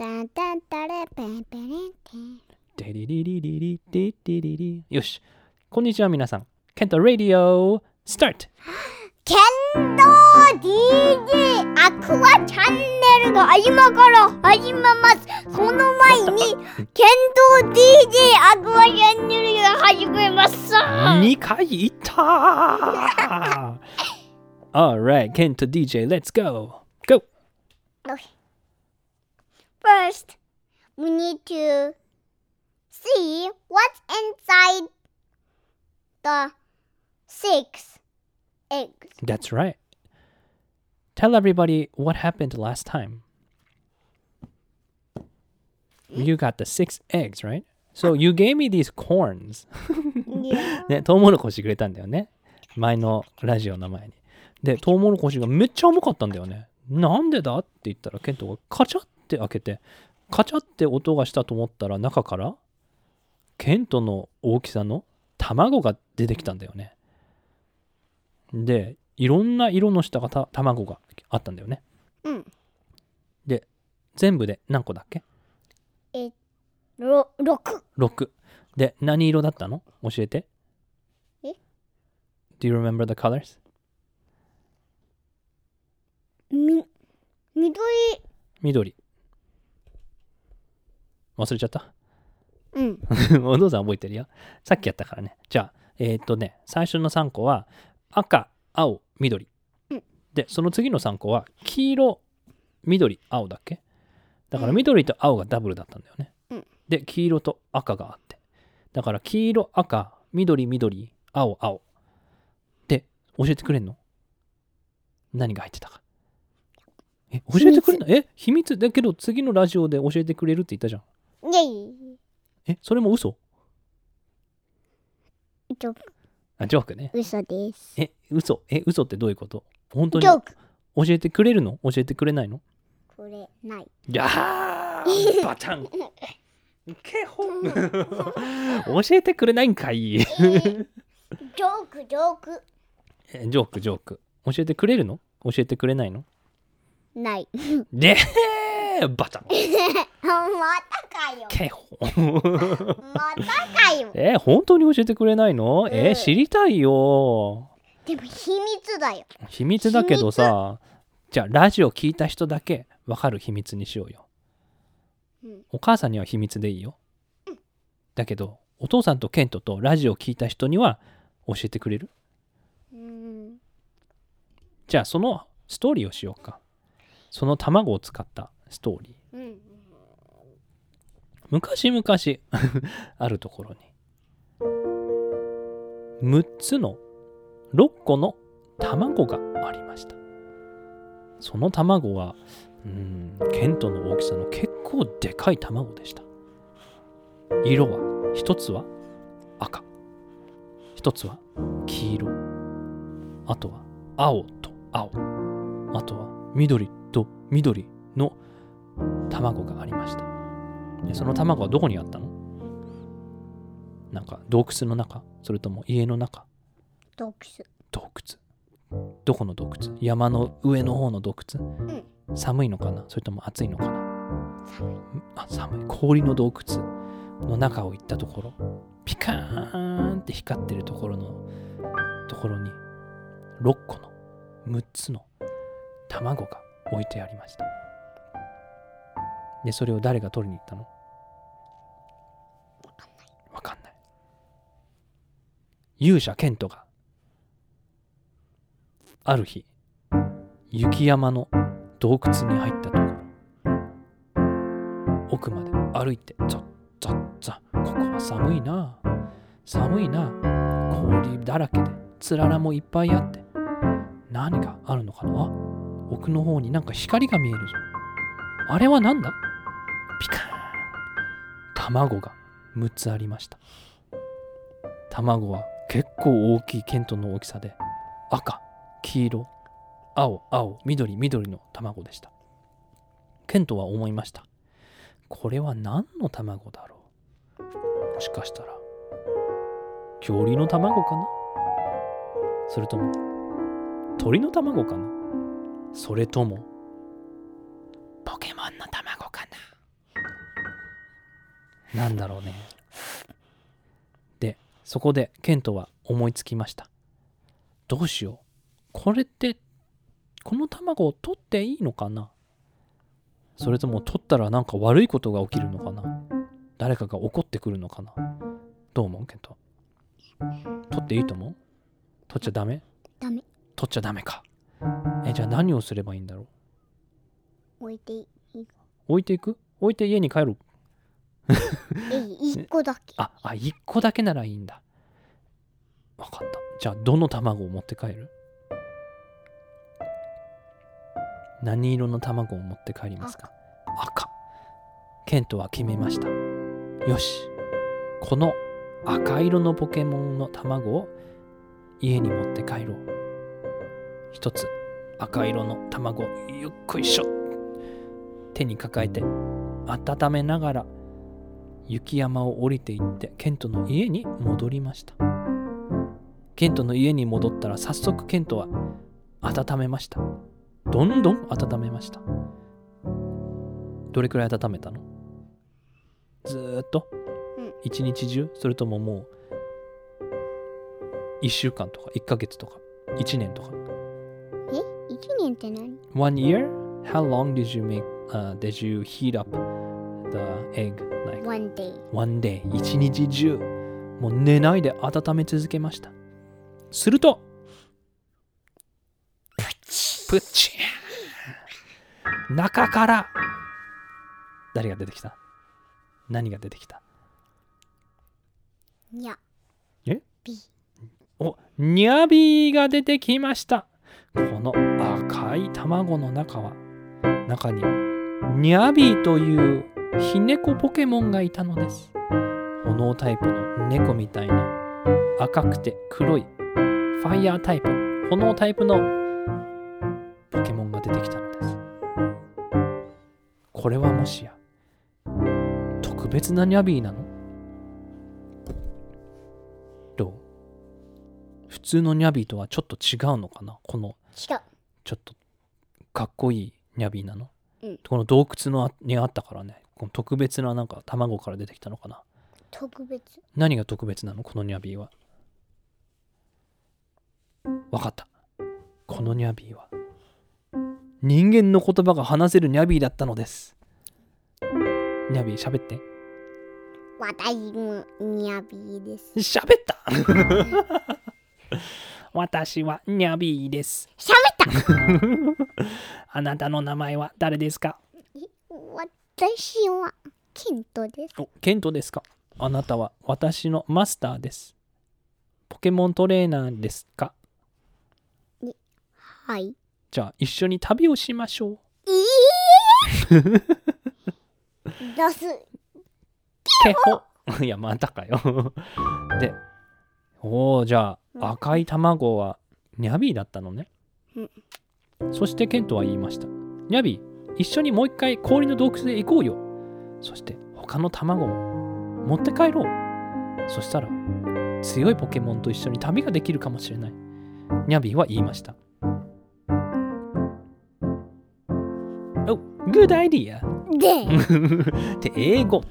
タンタンタレペンペレンテンデリリリリリディディリリよし。こんにちは皆さん。ケントラディオスタート剣道 DJ アクアチャンネルが今から始めますその前に剣道 DJ アクアチャンネルが始めます2回行った Alright, ケント DJ, let's go! Go! First, we need to see what's inside the six eggs. That's right. Tell everybody what happened last time. You got the six eggs, right? So you gave me these corns. ね、トウモロコシくれたんだよね。前のラジオの前に。で、トウモロコシがめっちゃ重かったんだよね。なんでだって言ったら、ケントがカチャって開けて、カチャって音がしたと思ったら、中から、ケントの大きさの卵が出てきたんだよね。で、いろんな色のしたがた卵があったんだよね。うん。で、全部で何個だっけ？ろ六 ?6。で、何色だったの？教えて。え？Do you remember the colors? み緑緑。忘れちゃった？うん お父さん覚えてるよ。さっきやったからね。じゃあ、えーっとね、最初の3個は赤、青、緑。うんで、その次の3個は黄色、緑、青だっけ？だからうん緑と青がダブルだったんだよね。うんで、黄色と赤があって。だから黄色、赤、緑、緑、青、青。で、教えてくれんの？何が入ってたか。え、教えてくれんの？え、秘密？だけど次のラジオで教えてくれるって言ったじゃん。イェイ。え、それも嘘？ジョーク。あ、ジョークね。嘘です。え、嘘？え、嘘ってどういうこと？本当にジョーク。教えてくれるの？教えてくれないの？これない。いやー バタン。けほ教えてくれないんかい。ジョークジョーク。えジョーク、ジョーク。教えてくれるの？教えてくれないの？ない。でバタン またかよ。またかよ。え、本当に教えてくれないの？え、うん。知りたいよ。でも秘密だよ。秘密だけどさ、じゃあラジオ聞いた人だけわかる秘密にしようよ。うん。お母さんには秘密でいいよ。だけど、お父さんとケントとラジオ聞いた人には教えてくれる？うん。じゃあそのストーリーをしようか。その卵を使ったストーリー。うん。昔々 あるところに。6つの6個の卵がありました。その卵はうんケントの大きさの結構でかい卵でした。色は一つは赤。一つは黄色。あとは青と青。あとは緑と緑の卵がありました。でその卵はどこにあったの？なんか洞窟の中？それとも家の中？洞窟。洞窟。どこの洞窟？山の上の方の洞窟、寒いのかな？それとも暑いのかな？寒い。あ寒い。氷の洞窟の中を行ったところ。ピカーンって光ってるところのところに6個の6つの卵が置いてありましたでそれを誰が取りに行ったの？わかんない。わかんない勇者ケントが。ある日雪山の洞窟に入ったところ奥まで歩いてザッザッザッここは寒いな。寒いな。氷だらけでつららもいっぱいあって何があるのかなあ奥の方になんか光が見えるぞ。あれはなんだ？ピカーン。卵が6つありました。卵は結構大きいケントの大きさで赤黄色青青緑緑の卵でした。ケントは思いました。これは何の卵だろう？もしかしたら恐竜の卵かな？それとも鳥の卵かな？それともなんだろうね。で、そこでケントは思いつきました。どうしよう。これって、この卵を取っていいのかなそれとも取ったらなんか悪いことが起きるのかな誰かが怒ってくるのかなどう思うケント。取っていいと思う？取っちゃダメ？ダメ取っちゃダメか。え、じゃあ何をすればいいんだろう？置いていい置いていく？置いて家に帰る一個だけあ、あ、1個だけならいいんだ。わかった。じゃあ、どの卵を持って帰る？何色の卵を持って帰りますか？赤。ケントは決めました。よし。この赤色のポケモンの卵を家に持って帰ろう。一つ赤色の卵をゆっくりしょ。手に抱えて温めながら雪山を降りていってケントの家に戻りました。ケントの家に戻ったら早速ケントは温めました。どんどん温めました。どれくらい温めたの？ずーっと？うん。一日中？それとももう1週間とか？1ヶ月とか？1年とか？え？一年って何？One year? How long did you make, uh, did you heat up the egg? Like One day. one day. 一日中。もう寝ないで温め続けました。するとプチ。ン中から誰が出てきた？何が出てきた？いやえ？B おニャビーが出てきました。この赤い卵の中は中にニャビーというヒネコポケモンがいたのです。炎タイプの猫みたいな。赤くて黒い。ファイヤータイプ。炎タイプのポケモンが出てきたのです。これはもしや特別なニャビーなの？どう？普通のニャビーとはちょっと違うのかな？この違う。ちょっとかっこいいニャビーなの、うん。この洞窟のあにあったからねこの特別ななんか卵から出てきたのかな？特別？何が特別なの？このニャビーは。わかった。このニャビーは。人間の言葉が話せるニャビーだったのです。ニャビー喋って。私もニャビーです。喋った？私はニャビーです。喋った！あなたの名前は誰ですか？私はケントです。おケントですか？あなたは私のマスターです。ポケモントレーナーですか？はい。じゃあ一緒に旅をしましょう。いい出 す。けほいやまたかよ。でおおじゃあ赤い卵はニャビーだったのね、うん。そしてケントは言いました。ニャビー一緒にもう一回氷の洞窟へ行こうよ。そして他の卵も持って帰ろう。そしたら強いポケモンと一緒に旅ができるかもしれない。ニャビーは言いました。お good idea. で って英語。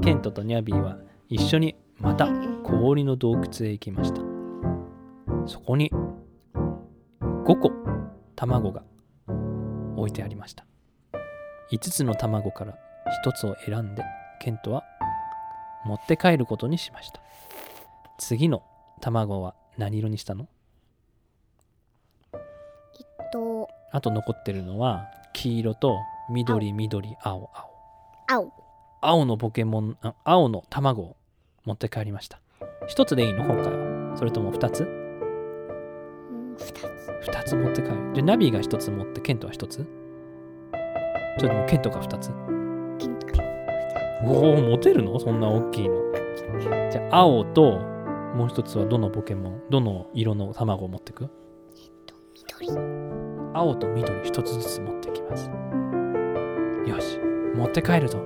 ケントとニャビーは一緒にまた氷の洞窟へ行きました。そこに5個卵が置いてありました。5つの卵から1つを選んでケントは持って帰ることにしました。次の卵は何色にしたの？とあと残ってるのは黄色と緑緑青青。青。青のポケモンあ青の卵を持って帰りました。一つでいいの？今回は。それとも二つ？2つ持って帰る。じゃ、ナビが1つ持って、ケントは1つ？ちょっとケントが2つ？ケント2つ。おお、持てるの？そんな大きいの。じゃあ、青と、もう1つはどのポケモン、どの色の卵を持ってく？えっと、緑。青と緑1つずつ持ってきます。よし、持って帰るぞ。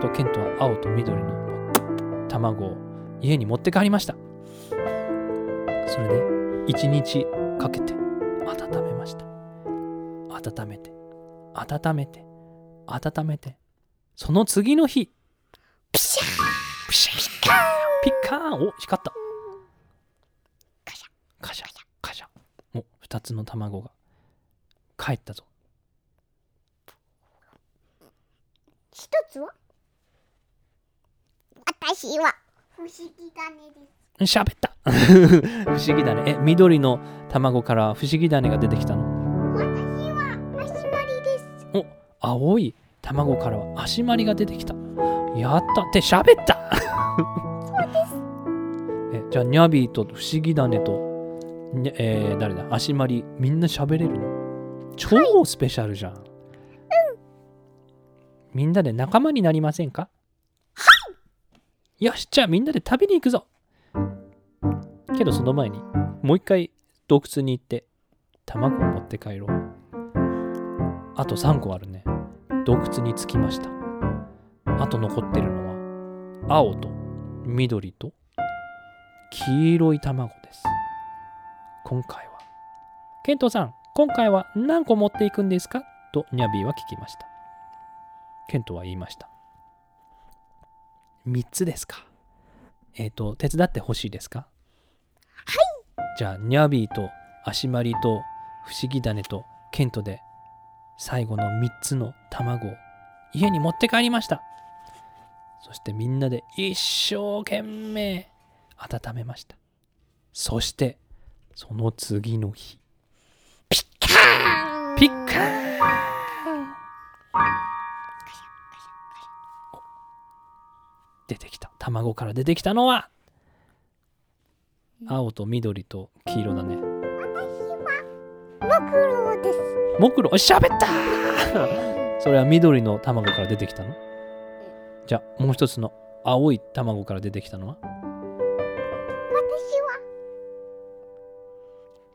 と、ケントは青と緑の卵を家に持って帰りました。それで、一日かけて温めました。温めて温めて温めてその次の日ピシャーピシャピッカーンお光った。カシャカシャカシャ。お2つの卵が帰ったぞ。一つは？私は。不思議種です喋った 不思議だね。え緑の卵から不思議種が出てきたの？私は足まりです。青い卵からは足まりが出てきた。やった。って喋った。えじゃあニャビーと不思議種と、にえー誰だ？足まりみんな喋れるの？超スペシャルじゃん、みんなで仲間になりませんか？はい。よしじゃあみんなで食べに行くぞけどその前にもう一回洞窟に行って卵を持って帰ろう。あと3個あるね。洞窟に着きました。あと残ってるのは青と緑と黄色い卵です。今回は。ケントさん今回は何個持っていくんですか？とニャビーは聞きました。ケントは言いました。3つですか？えっ、と手伝ってほしいですか？はいじゃあニャビーと足まりと不思議種とケントで最後の3つの卵を家に持って帰りました。そしてみんなで一生懸命温めました。そしてその次の日。ピッカーン！ピッカーン！出てきた。卵から出てきたのは青と緑と黄色だね。モクロウです。モクロ喋ったそれは緑の卵から出てきたの？じゃあもう一つの青い卵から出てきたのは？私は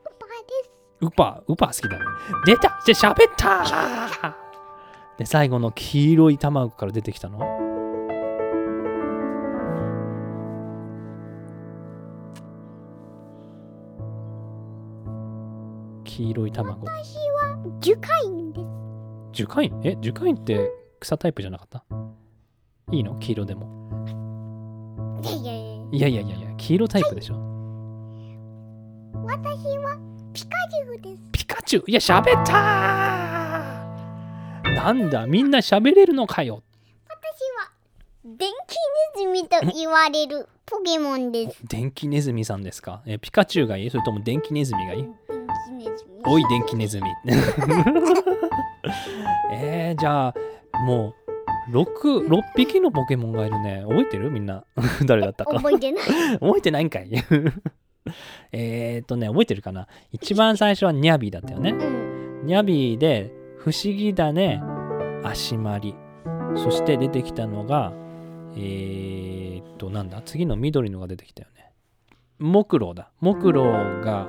ウパです。ウパ？ウパ好きだね。出た！じゃあ喋ったで最後の黄色い卵から出てきたのは？黄色い卵。私は樹海です。樹海？え樹海って草タイプじゃなかった？いいの？黄色でも。いやいやいや。いや黄色タイプでしょ。私はピカチュウです。ピカチュウ？いや喋ったなんだ？みんな喋れるのかよ。私は電気ネズミと言われるポケモンです。電気ネズミさんですか？えピカチュウがいい？それとも電気ネズミがいい？電気ネズミおい電気ネズミ。えー、じゃあもう 6, 6匹のポケモンがいるね。覚えてる？みんな。誰だったか。覚えてない。覚えてないんかい。えーっとね覚えてるかな。一番最初はニャビーだったよね。うん。ニャビーで不思議だね足まり。そして出てきたのがえー、っとなんだ？次の緑のが出てきたよね。木狼だ。木狼が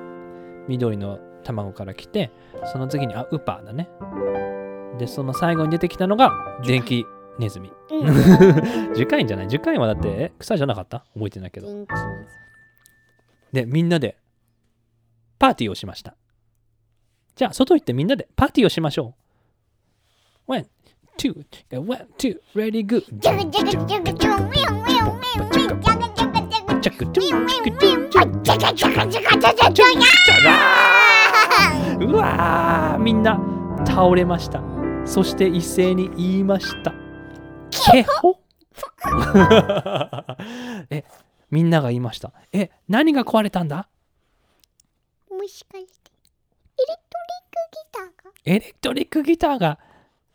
緑の卵から来てその次にあウパーだね。でその最後に出てきたのが電気ネズミ。うん。樹海じゃない？樹海はだってえ草じゃなかった？覚えてないけど。でみんなでパーティーをしました。じゃあ外行ってみんなでパーティーをしましょう。One, two, one, two, ready, go ミジャガジャガジャガジャガウィンウィンウィンウィンジャガジャガジャガジャガチャクトゥウィンウチクィンウィントゥチャジャガジャガジャガジャガジャガチャラーうわーみんな倒れました。そして一斉に言いました。ケホ？えみんなが言いました。え何が壊れたんだ？もしかしてエレクトリックギターが？エレクトリックギターが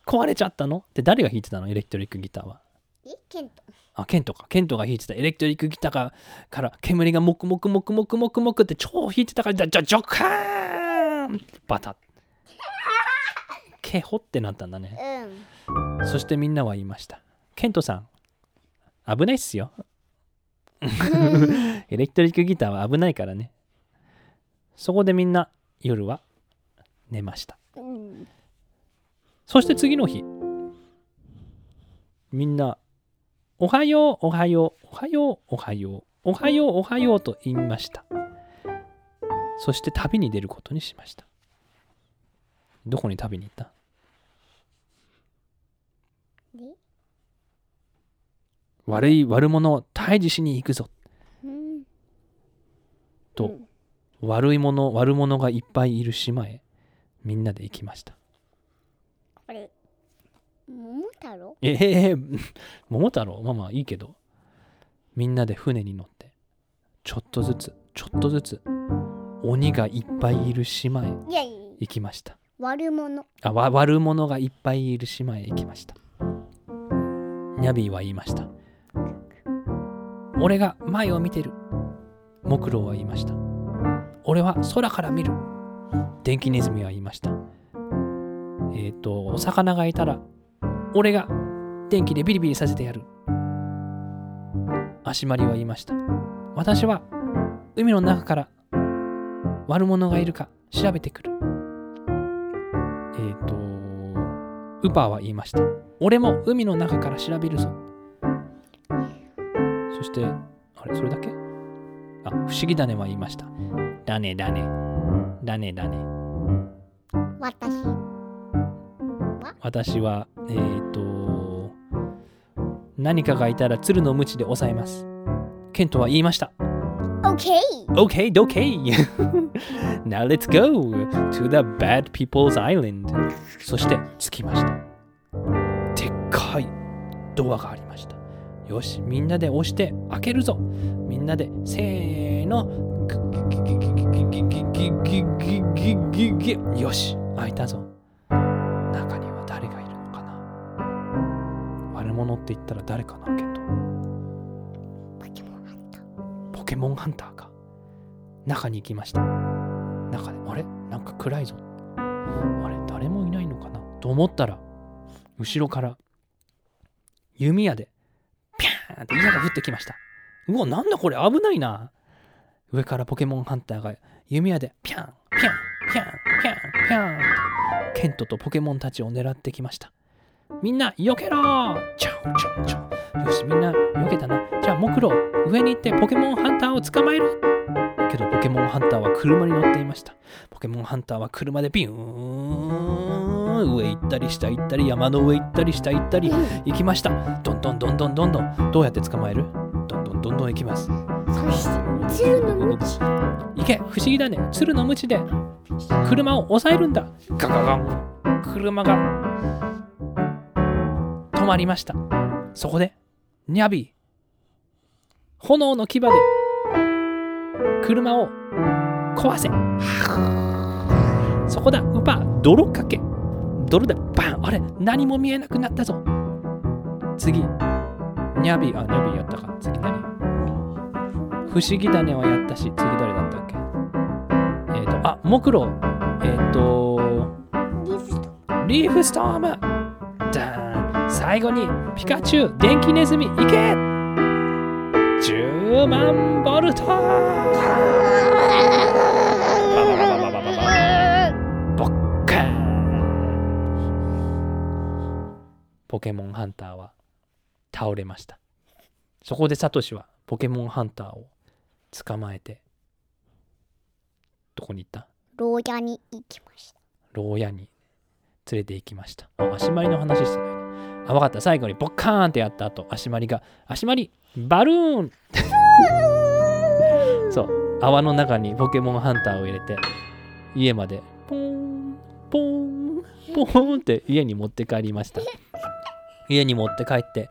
壊れちゃったの？って誰が弾いてたの？エレクトリックギターは。えケント。あケントか。ケントが弾いてた。エレクトリックギターがから煙がモクモクモクモクモクモクって超弾いてたからじゃじゃジョカーンバタ。ッケホってなったんだね。うん。そしてみんなは言いました。ケントさん危ないっすよ。エレクトリックギターは危ないからね。そこでみんな夜は寝ました。うん。そして次の日みんなおはようおはようおはようおはようおはようおはようと言いましたそして旅に出ることにしました。どこに旅に行った？で？悪い悪者を退治しに行くぞ。うん。と、うん。悪い者悪者がいっぱいいる島へみんなで行きました。これ桃太郎？ええ 桃太郎？まあまあいいけど。みんなで船に乗ってちょっとずつちょっとずつ鬼がいっぱいいる島へ行きました。悪者。あわ悪者がいっぱいいる島へ行きました。ニャビーは言いました。俺が前を見てる。モクロウは言いました。俺は空から見る。電気ネズミは言いました。えっ、とお魚がいたら俺が電気でビリビリさせてやる。足まりは言いました。私は海の中から悪者がいるか調べてくるえっ、と、ウパーは言いました。俺も海の中から調べるぞ。そして、あれ、それだけ？あ、不思議だねは言いました。だねだね。だねだね。私私は、えっ、と、何かがいたら鶴の鞭で抑えます。ケントは言いました。Okay. Okay, okay. Now let's go to the bad people's island. そして着きました。でっかいドアがありました。よし、みんなで押して開けるぞ。みんなでせーの。よし、開いたぞ。中には誰がいるのかな悪者って言ったら誰かなモンハンターか。中に行きました。中で、あれ？なんか暗いぞ。あれ誰もいないのかな？と思ったら、後ろから、弓矢で、ピャーンって矢が降ってきました。うわ、なんだこれ？危ないな。上からポケモンハンターが弓矢で、ピャン、ピャン、ピャン、ピャン、ピャンと、ケントとポケモンたちを狙ってきました。みんな、避けろチャオチャオチャオよし、みんな、避けたな。じゃあ、モクロ、上に行ってポケモンハンターを捕まえろ。けど、ポケモンハンターは車に乗っていました。ポケモンハンターは車でビューン上行ったり下行ったり山の上行ったり下行ったり行きました。どんどんどんどんどんどん。どうやって捕まえる？どんどんどんどん行きます。そして鶴のムチ。行け。不思議だね。つるのムチで車を押さえるんだ。ガガガン。車が止まりました。そこでニャビ炎の牙で車を壊せ。そこだ。ウパ泥かけ。泥でバン。あれ何も見えなくなったぞ。次。ニャビあニャビやったか。次何？不思議種はやったし、次誰だったっけ？えっ、と、あ、木狼。えっ、と、リフトリーフストーム。ダーン。最後に、ピカチュウ、電気ネズミ、行け！10万ボルト。ポケモンハンターは倒れました。そこでサトシはポケモンハンターを捕まえてどこに行った？牢屋に行きました。牢屋に連れて行きました。あ足まいの話ですね。あ、わかった。最後にボッカーンってやった後、足まりが、足まり、バルーン そう、泡の中にポケモンハンターを入れて、家まで、ポーン、ポーン、ポーンって家に持って帰りました。家に持って帰って、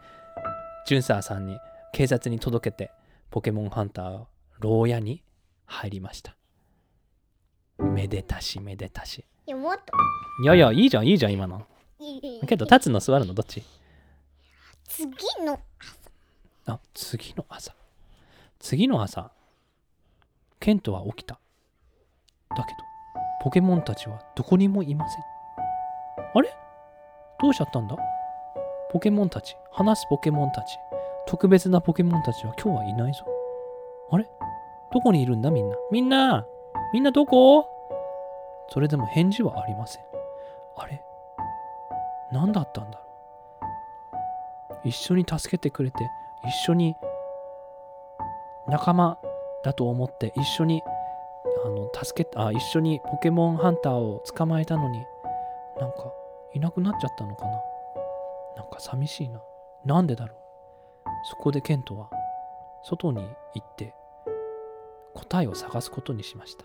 ジュンサーさんに警察に届けて、ポケモンハンターを牢屋に入りました。めでたしめでたし。いやもっといやいや、いいじゃん、いいじゃん、今の。けど、立つの座るのどっち？次のあ、次の朝。次の朝、ケントは起きた。だけど、ポケモンたちはどこにもいません。あれ？どうしちゃったんだ？ポケモンたち、話すポケモンたち、特別なポケモンたちは今日はいないぞ。あれ？どこにいるんだ？みんな。みんなみんなどこ？それでも返事はありません。あれ？何だったんだろう一緒に助けてくれて、一緒に仲間だと思って一緒にあの助けあ一緒にポケモンハンターを捕まえたのになんかいなくなっちゃったのかななんか寂しいな。なんでだろう。そこでケントは外に行って答えを探すことにしました。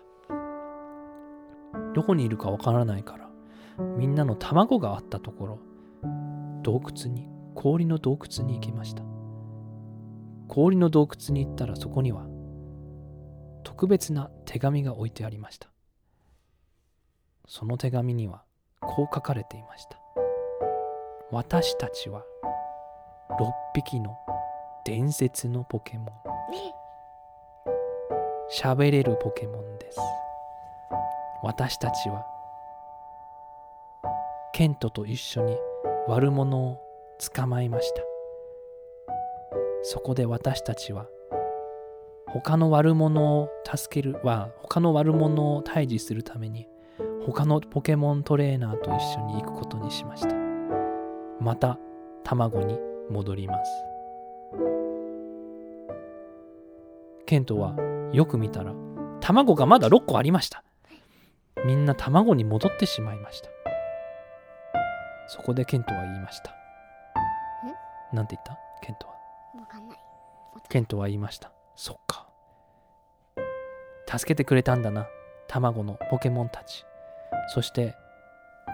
どこにいるかわからないから、みんなの卵があったところ、洞窟に、氷の洞窟に行きました。氷の洞窟に行ったらそこには特別な手紙が置いてありました。その手紙にはこう書かれていました。私たちは6匹の伝説のポケモン。喋れるポケモンです。私たちはケントと一緒に悪者を捕まえました。そこで私たちは他の悪者を助けるは他の悪者を退治するために他のポケモントレーナーと一緒に行くことにしました。また卵に戻ります。ケントはよく見たら卵がまだ6個ありました。みんな卵に戻ってしまいました。そこでケントは言いました。なんて言った？ケントは。わかんない。ケントは言いました。そっか。助けてくれたんだな。卵のポケモンたち。そして、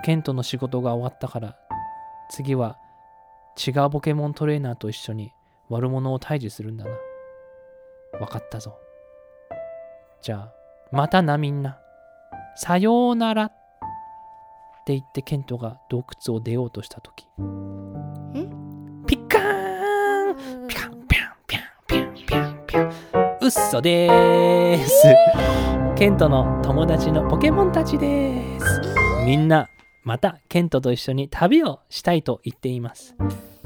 ケントの仕事が終わったから、次は違うポケモントレーナーと一緒に悪者を退治するんだな。わかったぞ。じゃあ、またなみんな。さようなら。って言ってケントが洞窟を出ようとしたとき。ピッカーン！ピャンピャンピャンピャンピャンピャン。うっそでーす。ケントの友達のポケモンたちです。みんなまたケントと一緒に旅をしたいと言っています。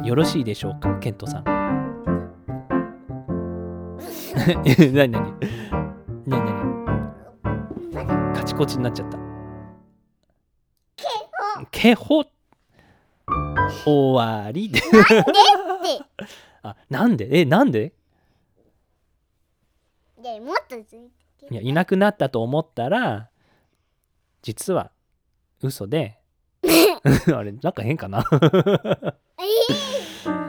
よろしいでしょうかケントさん。なになになになにカチコチになっちゃったケホ終わり。でで、あなんで？えなんで？で、もっとついて。いやいなくなったと思ったら実は嘘で。あれなんか変かな？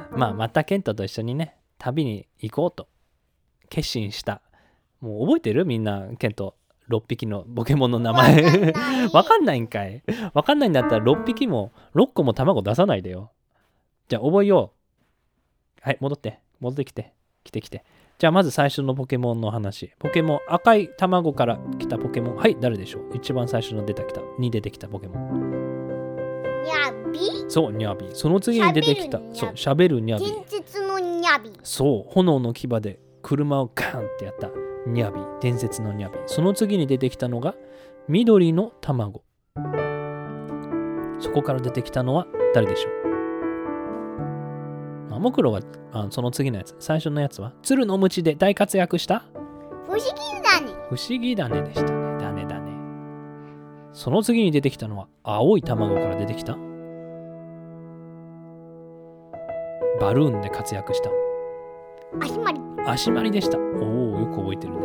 まあまたケントと一緒にね旅に行こうと決心した。もう覚えてる？みんなケント6匹のポケモンの名前。わかんない。んかい。わかんないんだったら6匹も6個も卵出さないでよ。じゃあ覚えよう。はい戻って。戻ってきて。来て来て。じゃあまず最初のポケモンの話。ポケモン赤い卵から来たポケモン。はい誰でしょう。一番最初の出てきた。に出てきたポケモン。ニャビ？そうニャビ。その次に出てきた。そう喋るニャビ。伝説のニャビ。そう炎の牙で車をガーンってやったニャビ伝説のニャビ。その次に出てきたのが緑の卵。そこから出てきたのは誰でしょう？あモクロがあその次のやつ。最初のやつは鶴の鞭で大活躍した？不思議だね。不思議だねでしたね。だねだね。その次に出てきたのは青い卵から出てきた？バルーンで活躍した。足まり。足まりでした。おお、よく覚えてるね。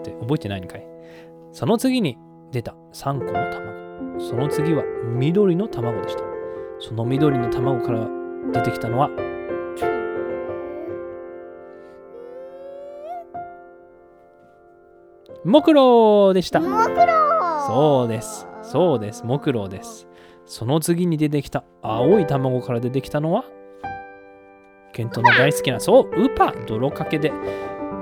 って覚えてないのかい。その次に出た3個の卵。その次は緑の卵でした。その緑の卵から出てきたのは木狼でした。モクロそうです。そうです。木狼です。その次に出てきた青い卵から出てきたのはケントの大好きな、そう、ウパ泥かけで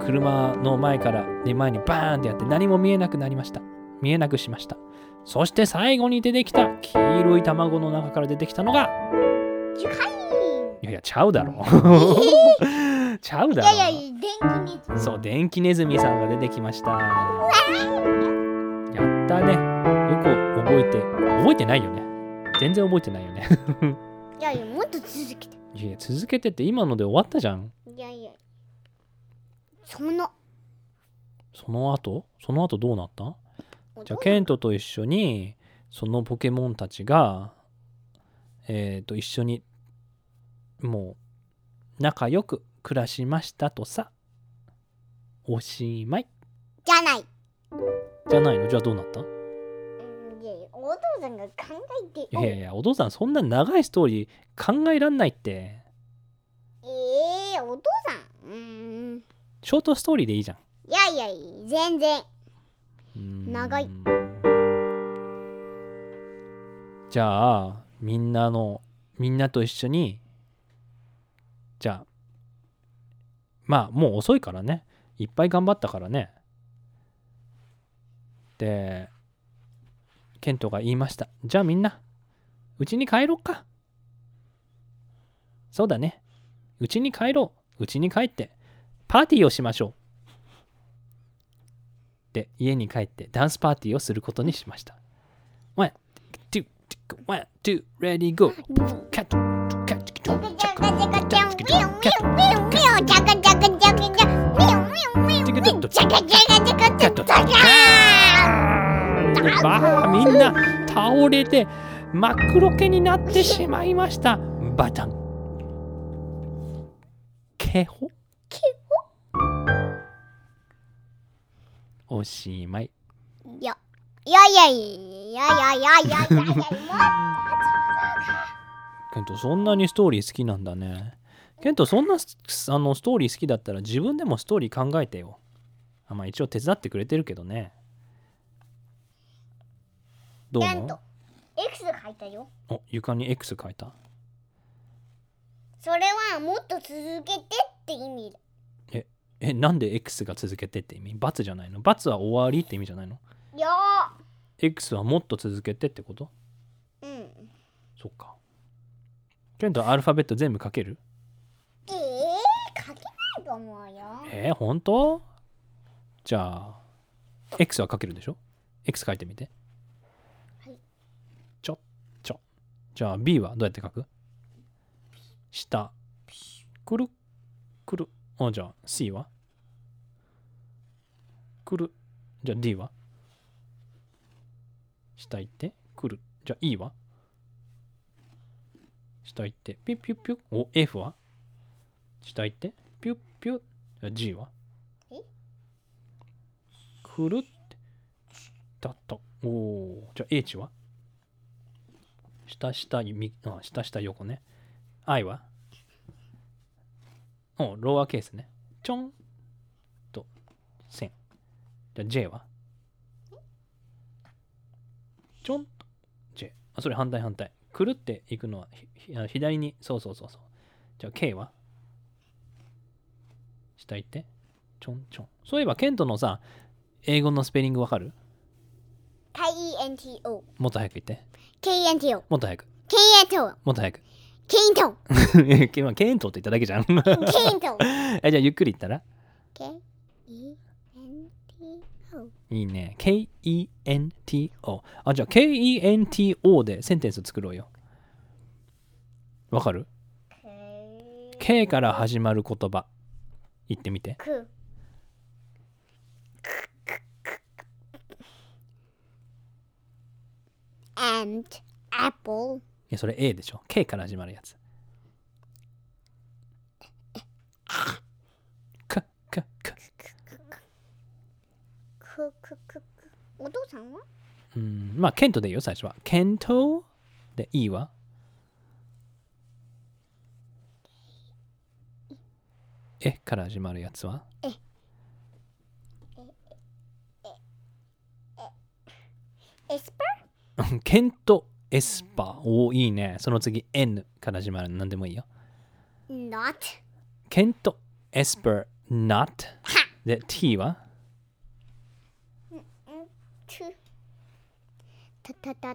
車の前からで前にバーンってやって何も見えなくなりました。見えなくしました。そして最後に出てきた黄色い卵の中から出てきたのが、いやいや、ちゃうだろ。ちゃうだろ。いやいや電気にそう、電気ネズミさんが出てきました。やったね。よく覚えて、覚えてないよね。全然覚えてないよね。いやいやもっと続けていやいや、続けてって今ので終わったじゃん。いやいやその。その後？その後どうなった？じゃあケントと一緒にそのポケモンたちがえっ、ー、と一緒にもう仲良く暮らしましたとさ。おしまい。じゃない。じゃないの？じゃあどうなった？お父さんが考えて。いやいやお父さんそんな長いストーリー考えらんないって。えー、お父さん？うん。ショートストーリーでいいじゃん。いやいや全然。長い。じゃあみんなのみんなと一緒にじゃあまあもう遅いからね。いっぱい頑張ったからね。でケントが言いました。じゃあみんなうちに帰ろっか。そうだね。うちに帰ろう。うちに帰って。パーティーをしましょう。で、家に帰ってダンスパーティーをすることにしました。バーみんな倒れて真っ黒けになってしまいましたバタンケホケホおしまい。よ、よやい、やいやいやいや。ケント、そんなにストーリー好きなんだね。ケント、そんなあのストーリー好きだったら自分でもストーリー考えてよ。あまあ、一応手伝ってくれてるけどね。どうも。X 書いたよ。お、床に X 書いた。それはもっと続けてって意味だ。え、なんで X が続けてって意味罰じゃないの罰は終わりって意味じゃないの？いや ?X はもっと続けてってこと？うん。そっか。ケントアルファベット全部書ける？えー、書けないと思うよ。えー、本当？じゃあ、X は書けるでしょ ?X 書いてみて。はい。ちょ、ちょ。じゃあ B はどうやって書く？下。くる、くる。あ、じゃあ C は？来る。じゃあ D は？下行って来る。じゃあ E は？下行ってピュッピュッピュッ。お、F は？下行ってピュッピュッ。じゃあ G は？来るってだった。おお。じゃあ H は？下下右、あ、下下横ね。I は？おローアケースね。ちょんと線。じゃあ J は？ちょんと J。あ、それ反対反対。くるっていくのは左に。そうそうそうそう。じゃあ K は？下行って。ちょんちょん。そういえばケントのさ、英語のスペリングわかる ?KENTO。もっと早く言って。KNTO。もっと早く。KNTO。もっと早く。ケイント。ンケイントンって言っただけじゃん。ケイント。ン えじゃあゆっくり言ったら ?K-E-N-T-O いいね。K-E-N-T-O あじゃあ K-E-N-T-O でセンテンス作ろうよ。わかる？K から始まる言葉。言ってみて。くく。And apple いや、それ A でしょ。K から始まるやつ。か、か、か。く、く、く、く。お父さんはうん、まあ、ケントでいいよ、最初は。ケントでいいわ。えから始まるやつはえ。エスパーケント。エスパーおーいいねその次エ N から始まる何でもいいよ Not ケントエスパー Not で T はタタ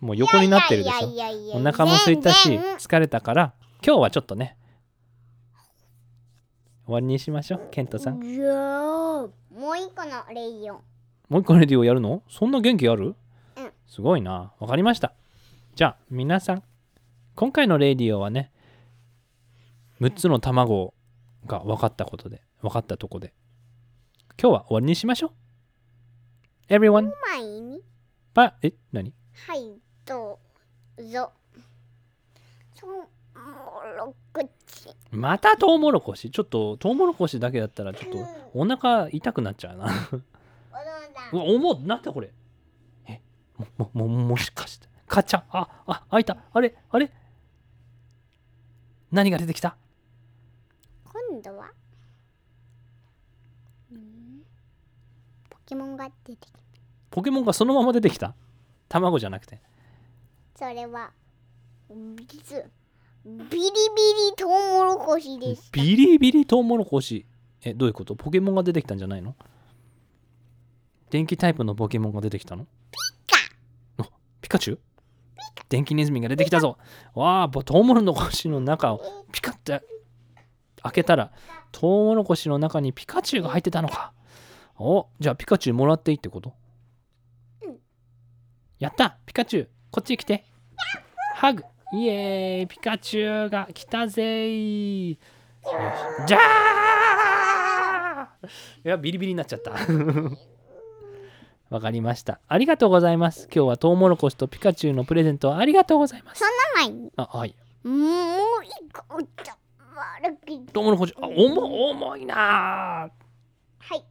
もう横になってるでしょ？おや腹も空いたし疲れたから今日はちょっとね終わりにしましょうケントさん。いやーもう一個のレイオ。ンもう一個レディオやるの？そんな元気ある？うん。すごいな。わかりました。じゃあ皆さん今回のレディオはね6つの卵が分かったことで分かったとこで今日は終わりにしましょう。Everyone 前にバえ？何？はいどうぞ。そうもろくちまたトウモロコシ？ちょっとトウモロコシだけだったらちょっとお腹痛くなっちゃうな。うわ重っ。なんだこれ。え？ももももしかして。カチャ？ああ開いた。あれ？あれ？何が出てきた？今度は。うん。ポケモンが出てきた。ポケモンがそのまま出てきた？卵じゃなくてそれはビリビリトウモロコシでしたビリビリトウモロコシ。えどういうこと？ポケモンが出てきたんじゃないの？電気タイプのポケモンが出てきたの？おピカチュウ？電気ネズミが出てきたぞ。わあトウモロコシの中をピカって開けたらトウモロコシの中にピカチュウが入ってたのか。おじゃあピカチュウもらっていいってこと？うん。やった！ピカチュウこっち来て。ハグ。イエーイ。ピカチュウが来たぜー。よし。じゃあいやビリビリになっちゃったわかりましたありがとうございます今日はトウモロコシとピカチュウのプレゼントありがとうございますその前にあはいもう一個じゃ悪くトウモロコシあ重重いなはい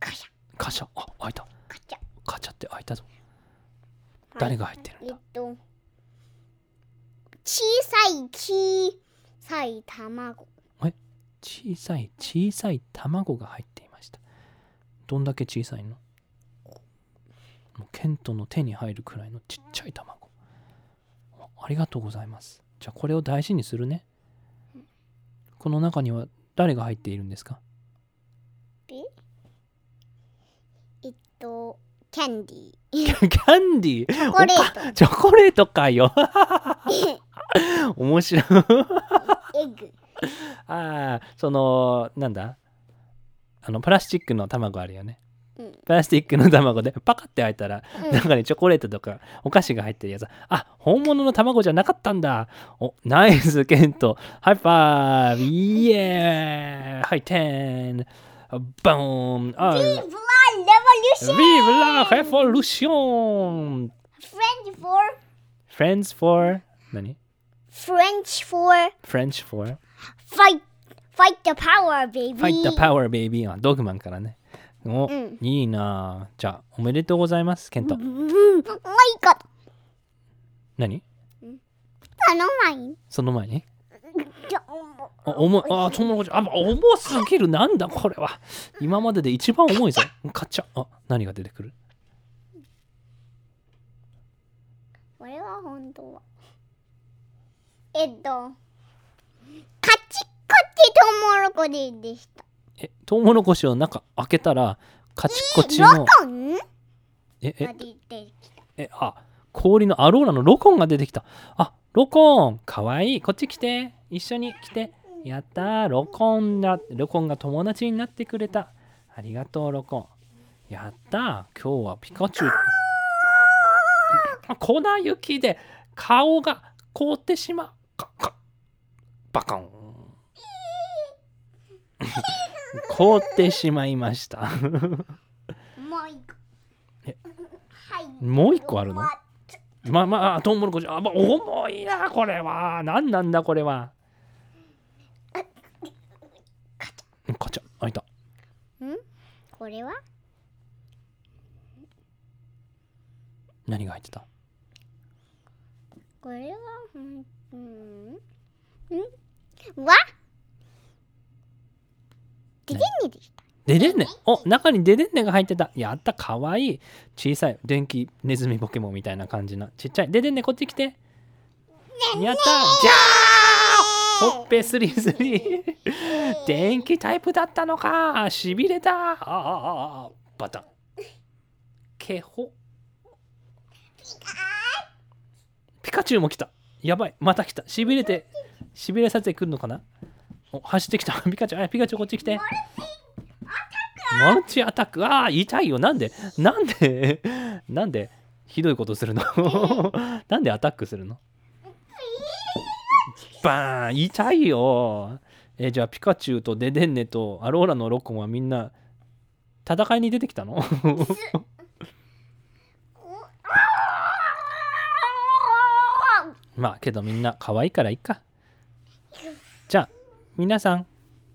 カシャカシャあ開いたカチャカチャって開いたぞ誰が入ってるんだ？えっと小さい小さい卵。小さい小さい卵が入っていました。どんだけ小さいの？もうケントの手に入るくらいのちっちゃい卵。あありがとうございます。じゃあこれを大事にするね。この中には誰が入っているんですか？えっとキャンディー。キャンディー？チョコレート。チョコレートかよ。面白い。エッグ。ああそのなんだ？あのプラスチックの卵あるよね。うん。プラスチックの卵でパカって開いたらうん。中にチョコレートとかお菓子が入ってるやつ。あ本物の卵じゃなかったんだ。おナイスケント。ハイファイエーイ。はい10ボーン。あビ revolution! ーブラレボリューション French for Friends for 何 French for French for fight fight the power, baby. Fight the power baby あドグマンからねお、うんいいなあじゃあおめでとうございますケントうんもう一個何あの前にその前にあ重いあトウモロコシあ重すぎるなんだこれは。今までで一番重いぞ。カチャあ何が出てくる？これは本当は。えっとカチッカチトウモロコシでした。えトウモロコシを中開けたらカチコチロのコン？ええ？えあ氷のアローラのロコンが出てきた。あロコンかわいい。こっち来て。一緒に来て。やったー。ロコンだ。ロコンが友達になってくれた。ありがとうロコン。やったー。今日はピカチュウ。あ粉雪で顔が凍ってしまう。かかバカン。凍ってしまいました。もう一個。えはいもう一個あるの？まあまあ、トウモロコシ、あ、まあ、重いな、これは。何なんだ、これは。うんカチャ、開いた。これは？何が入ってた？これはうんうん。ん。わででんねでしたデデンネ。お、中にデデンネが入ってた。やった、かわいい。小さい、電気ネズミポケモンみたいな感じな。ちっちゃい。デデンネ、こっち来て。やったじゃーほっぺスリスリ。電気タイプだったのか。しびれた。ああああ、バタン。けほ。ピカチュウも来たやばいまた来たしびれてしびれさせてくるのかなお走ってきたピカチュウあピカチュウこっち来てマルチアタック。ああ痛いよ。なんでなんでなんでひどいことするの？なんでアタックするの？バーン。痛いよ。えじゃあピカチュウとデデンネとアローラのロコンはみんな戦いに出てきたの？まあけどみんな可愛いからいいか。じゃあ皆さん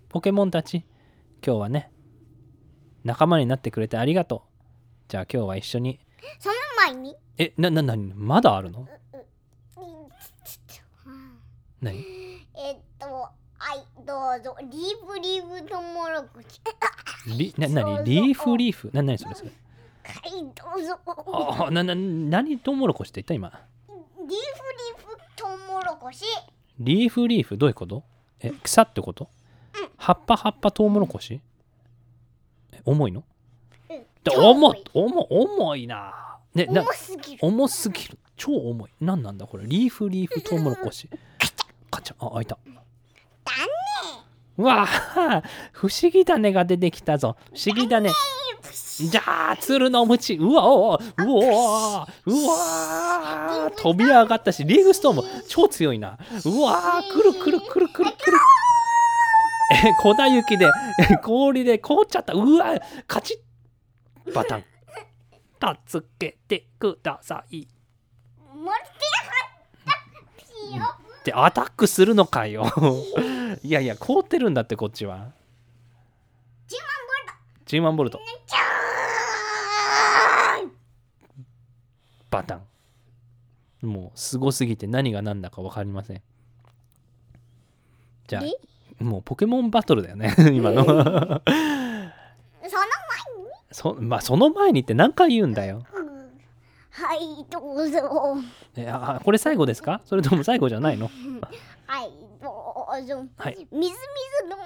ポケモンたち今日はね仲間になってくれてありがとう。じゃあ今日は一緒に。その前に？えなななに？まだあるの？何？えっとはいどうぞ。リーブリーブトウモロコシ。リななに？リーフリーフ？な何それそれ？はいどうぞ。あなな何トウモロコシって言った今？リーフリーフトウモロコシ。リーフリーフどういうこと？え草ってこと？葉っぱ葉っぱトウモロコシ？え重いの？うん。重い。重重いな。ねな重すぎる。重すぎる。超重い。何なんだこれ？リーフリーフトウモロコシ。カチャ。あ開いた。だねうわあ不思議種が出てきたぞ。不思議種。じゃあ鶴の鞭。うわおうわう。わうわ飛び上がったしリーフストーンも超強いな。うわくるくるくるくるくる。え粉雪 で氷で凍っちゃった。うわカチッバタン。助けてください。持ってアタックするのかよ。いやいや凍ってるんだってこっちは。10万ボルト。10万ボルト。じゃーん。バタン。もうすごすぎて何が何だか分かりません。じゃで？あもうポケモンバトルだよね 今の。その前に？そ,、まあ、その前にって何回言うんだよ。うん。はいどうぞ。えあこれ最後ですか？それとも最後じゃないの？はいどうぞ。はい。みずみずのモ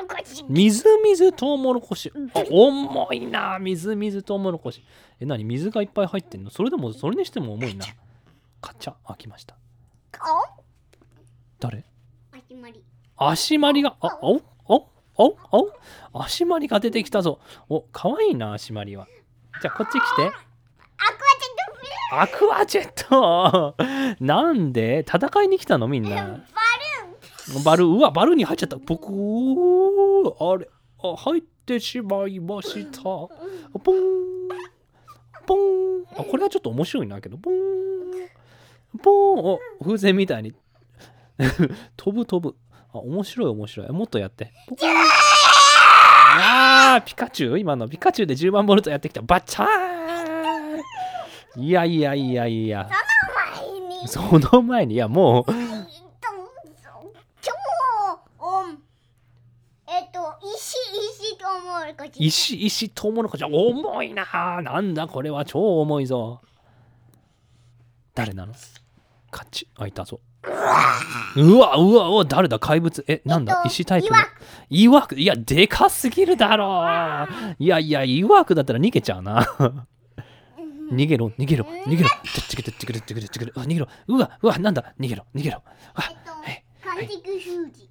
ロコシ。みずみずとうもろこしあ重いな。みずみずとうもろこしえ何？水がいっぱい入ってんの？それでもそれにしても重いな。カチャ。開きました。お誰？始まり足まりが、あ、おおおお足まりが出てきたぞ。お、かわいいな、足まりは。じゃあ、こっち来て。アクアジェットアクアジェットなんで？戦いに来たの？みんな。バルーンバル、うわ、バルに入っちゃった。ぽくーあれ、あ、入ってしまいました。ポン。ポン。あ、これはちょっと面白いなけど、ポン。ポン。お、風船みたいに。飛 ぶ飛ぶ。あ、面白い面白い。もっとやって。ポコンあーピカチュウ？今の。ピカチュウで10万ボルトやってきた。バッチャーン。いやいやいやいや。前に。その前に、いやもう、えっと石石トウモロコシ重いななんだこれは。超重いぞ。誰なの？カッチ開いたぞうわうわうわ誰だ？怪物？えなんだ、えっと石タイプの？いわく。いやでかすぎるだろ。いやいやいわくだったら逃げちゃうな。逃げろ逃げろ逃げろ。てっちけてっちけてっちけてっちけて逃げろうわうわなんだ逃げろ逃げろえっと完璧封じ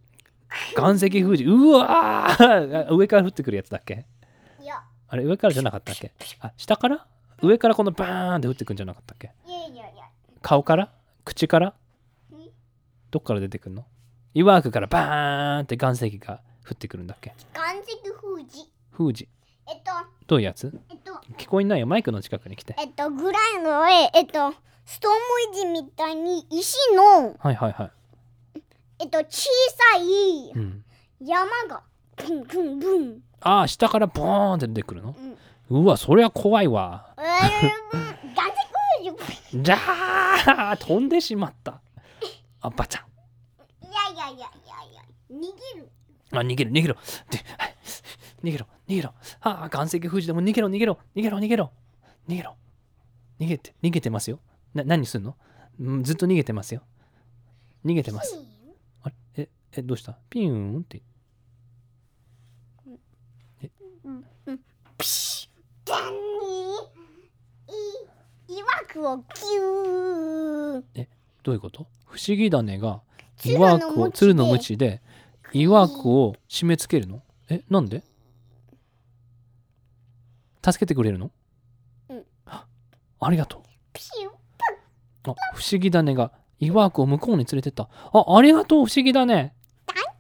岩石封じうわー上から降ってくるやつだっけいやあれ上からじゃなかったっけあ下から上からこのバーンって降ってくんじゃなかったっけいやいやいや顔から口からんどっから出てくるの？イワークからバーンって岩石が降ってくるんだっけ？岩石封じ。封じ。えっとどういうやつ？えっと聞こえないよ。マイクの近くに来て。えっとぐらいの絵えっとストームイジみたいに石のはいはいはい。えっと小さいうん。山がブンブンブン。ああ下からボーンって出てくるの？うん。うわそりゃ怖いわ。えー、岩石封じ。じゃあ飛んでしまったあバチャンいやいやいやいやいや逃げる。あ逃げる逃げろ。ではい。逃げろ逃げろ。ああ岩石封じでも逃げろ逃げろ逃げろ逃げろ。逃げろ。逃げて逃げてますよ。な何すんの？うんずっと逃げてますよ。逃げてます。あれ？ええどうした？ピューンって。プシッダンにい曰くをキューどういうこと？不思議種が鶴曰の鞭くを鶴ので鞭で曰くを締め付けるの？えなんで？助けてくれるの、うん。あありがとう。あ不思議種が曰くを向こうに連れてった。あありがとう不思議種。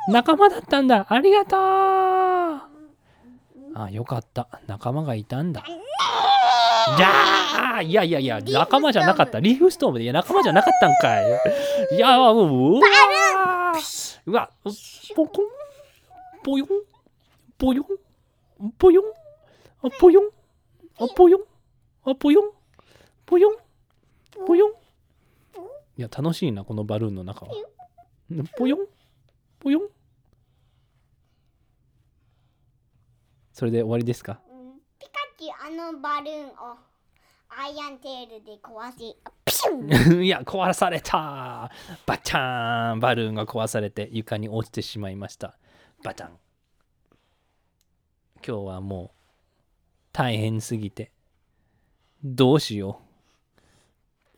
仲間だったんだ。ありがとう。あよかった。仲間がいたんだじゃあいやいやいや仲間じゃなかった。リーフストームでいや仲間じゃなかったんかい。いやもううわうわポコンポヨンポヨンポヨンあポヨンあポヨンあポヨンポヨンポヨン。いや楽しいなこのバルーンの中は。ポヨンポヨン。それで終わりですか？うんピカチュウあのバルーンをアイアンテールで壊しピューいや壊された。バチャーン。バルーンが壊されて床に落ちてしまいました。バチャン。今日はもう大変すぎて。どうしよ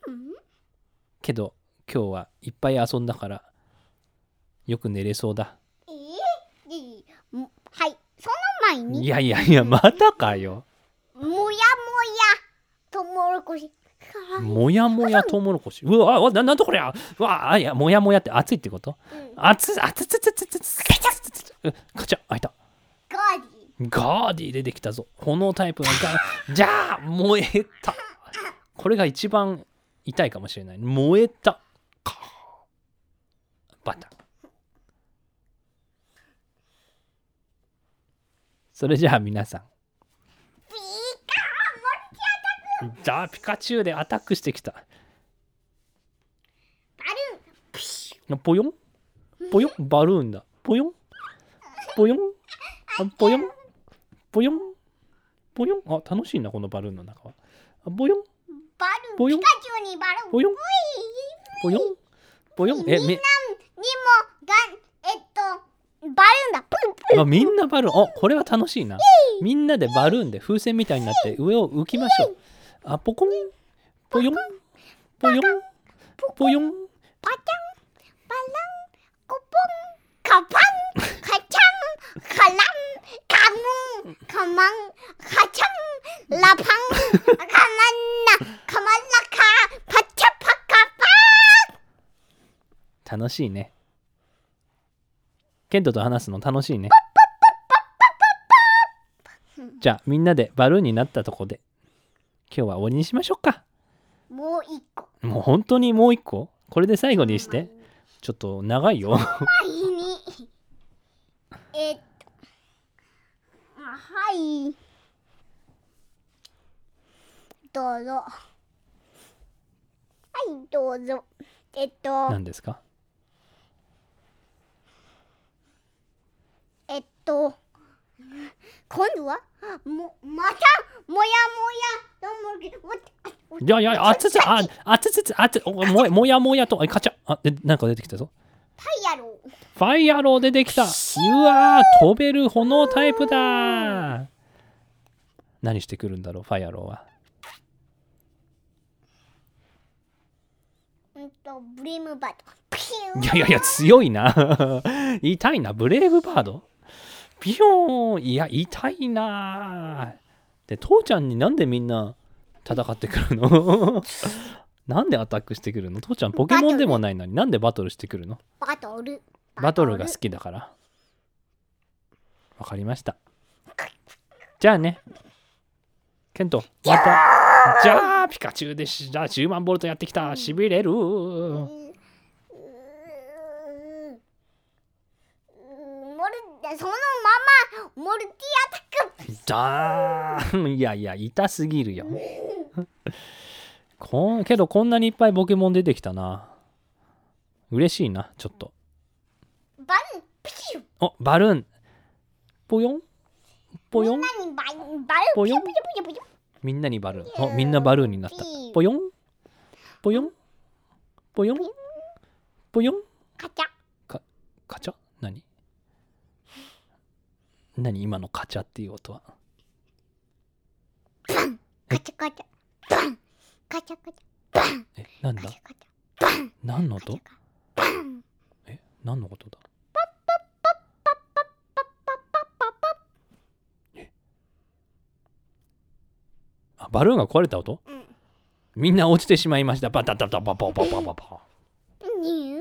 う。けど今日はいっぱい遊んだからよく寝れそうだ。えー、はい。その前に？いやいやいやまたかよもやもやとうもろこしうわあななんだこりゃうわあいやもやもやって熱いってこと？うん熱い熱い熱い熱い熱い熱い熱いうんカチャ開いたガーディガーディ出てきたぞ。炎タイプのガーじゃあ燃えた。これが一番痛いかもしれない。燃えた。かバタン。それじゃあ皆さん。ピじゃあピカチュウでアタックしてきた。バルーン。ピシュポヨン？ポヨン？バルーンだ。ポヨン？ポヨン？あポヨン？ポヨン？ポヨン？あ、楽しいな、このバルーンの中は。あポヨン？バルーン。ピカチュウにバルーン。ぽよんポヨン？ポヨン？え、め、みんなにもがえっとバルーンだ。プンプン。あみんなバルーン。あ、これは楽しいな。みんなでバルーンで風船みたいになって上を浮きましょう。あ、ポコン？ポヨン？ポヨン？ポヨン？パチャンバランコポンカパンカチャンカランカムンカマンカチャンラパンカマンナカマンラカパチャパカパ楽しいね。ケントと話すの楽しいね。じゃあみんなでバルーンになったとこで今日は終わりにしましょうか。もう一個。もう本当にもう一個？これで最後にして。ちょっと長いよ。前に。えっと。あはい。どうぞ。はいどうぞ。えっと。何ですか？えっと。今度は？もまたもやもやと思うけどわいやいや、あつつ、あ、つつ、あつ、もやもやもやと、あ、カチャ、あ、で、なんか出てきたぞ。パイヤローファイアロー出てきた。うわー、飛べる炎タイプだ何してくるんだろう、ファイアローは。うんとブリームバットピューいやいやいや、強いな。痛いな、ブレイブバード。ピヨーン、いや、痛いな。で、父ちゃんになんでみんな戦ってくるの？なんでアタックしてくるの？父ちゃんポケモンでもないのになんでバトルしてくるの？バトル。バトルが好きだから。わかりました。じゃあね。ケント、また。じゃあ、ピカチュウでし、じゃあ10万ボルトやってきた。しびれる。モルそのままモルティアタックだーんいやいや、痛すぎるよ。こんけど、こんなにいっぱいポケモン出てきたな。嬉しいな、ちょっと。バルーンピュー。お、バルーン。ぽよん？ぽよん？みんなにババルーンぽよん？みんなにバルーン。お、みんなバルーンになった。ぽよん？ぽよん？ぽよん？ぽよん？カチャ。カチャ？何？何？今のカチャっていう音は。カチャカチャ。バン。カチャカチャ。バン。えなんだ？カチャカチャ。バン。何の音？バン。え？何のことだあバルーンが壊れた音？うん。みんな落ちてしまいました。バタタタパパパパパパニュー。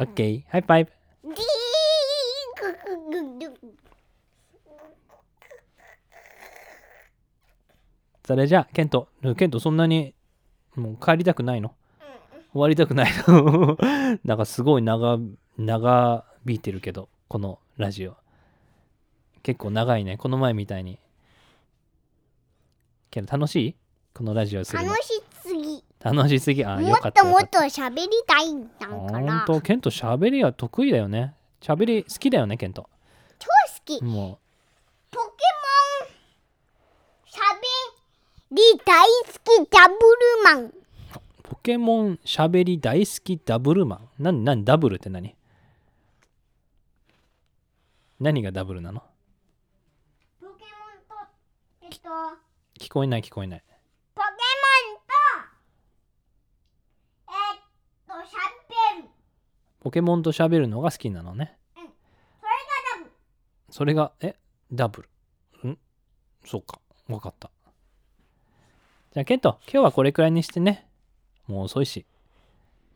オッケー high fiveディーググググそれじゃあケントケントそんなにもう帰りたくないの？終わりたくないの？なんかすごい長長引いてるけどこのラジオ。結構長いねこの前みたいに。けど楽しい？このラジオするの。楽しすぎ。楽しすぎ？あもよかっともっったよかった。と喋りたいんだかほんらとケント喋りは得意だよね。喋り好きだよねケント。超好き。もポケモンしゃべり大好きダブルマン。うポケモン喋り大好きダブルマン。何何ダブルって何？何がダブルなの？ポケモンとえっと聞こえない聞こえない。ポケモンとえっとしゃべる。ポケモンと喋るのが好きなのね。それがダブル。それがえ？ダブル。ん？そうか。わかったじゃあケント今日はこれくらいにしてね。もう遅いし。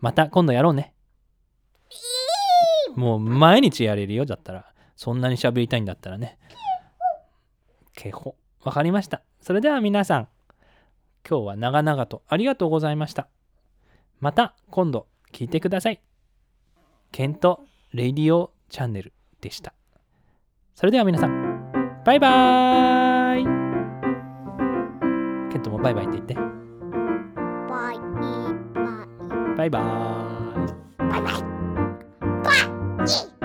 また今度やろうね。もう毎日やれるよだったら。そんなに喋りたいんだったらね。けほわかりました。それでは皆さん今日は長々とありがとうございました。また今度聞いてください。ケント radio channel でした。それでは皆さんバイバーイもバイバイって言って。バイバイ。バイバーイ。バイバイ。バイ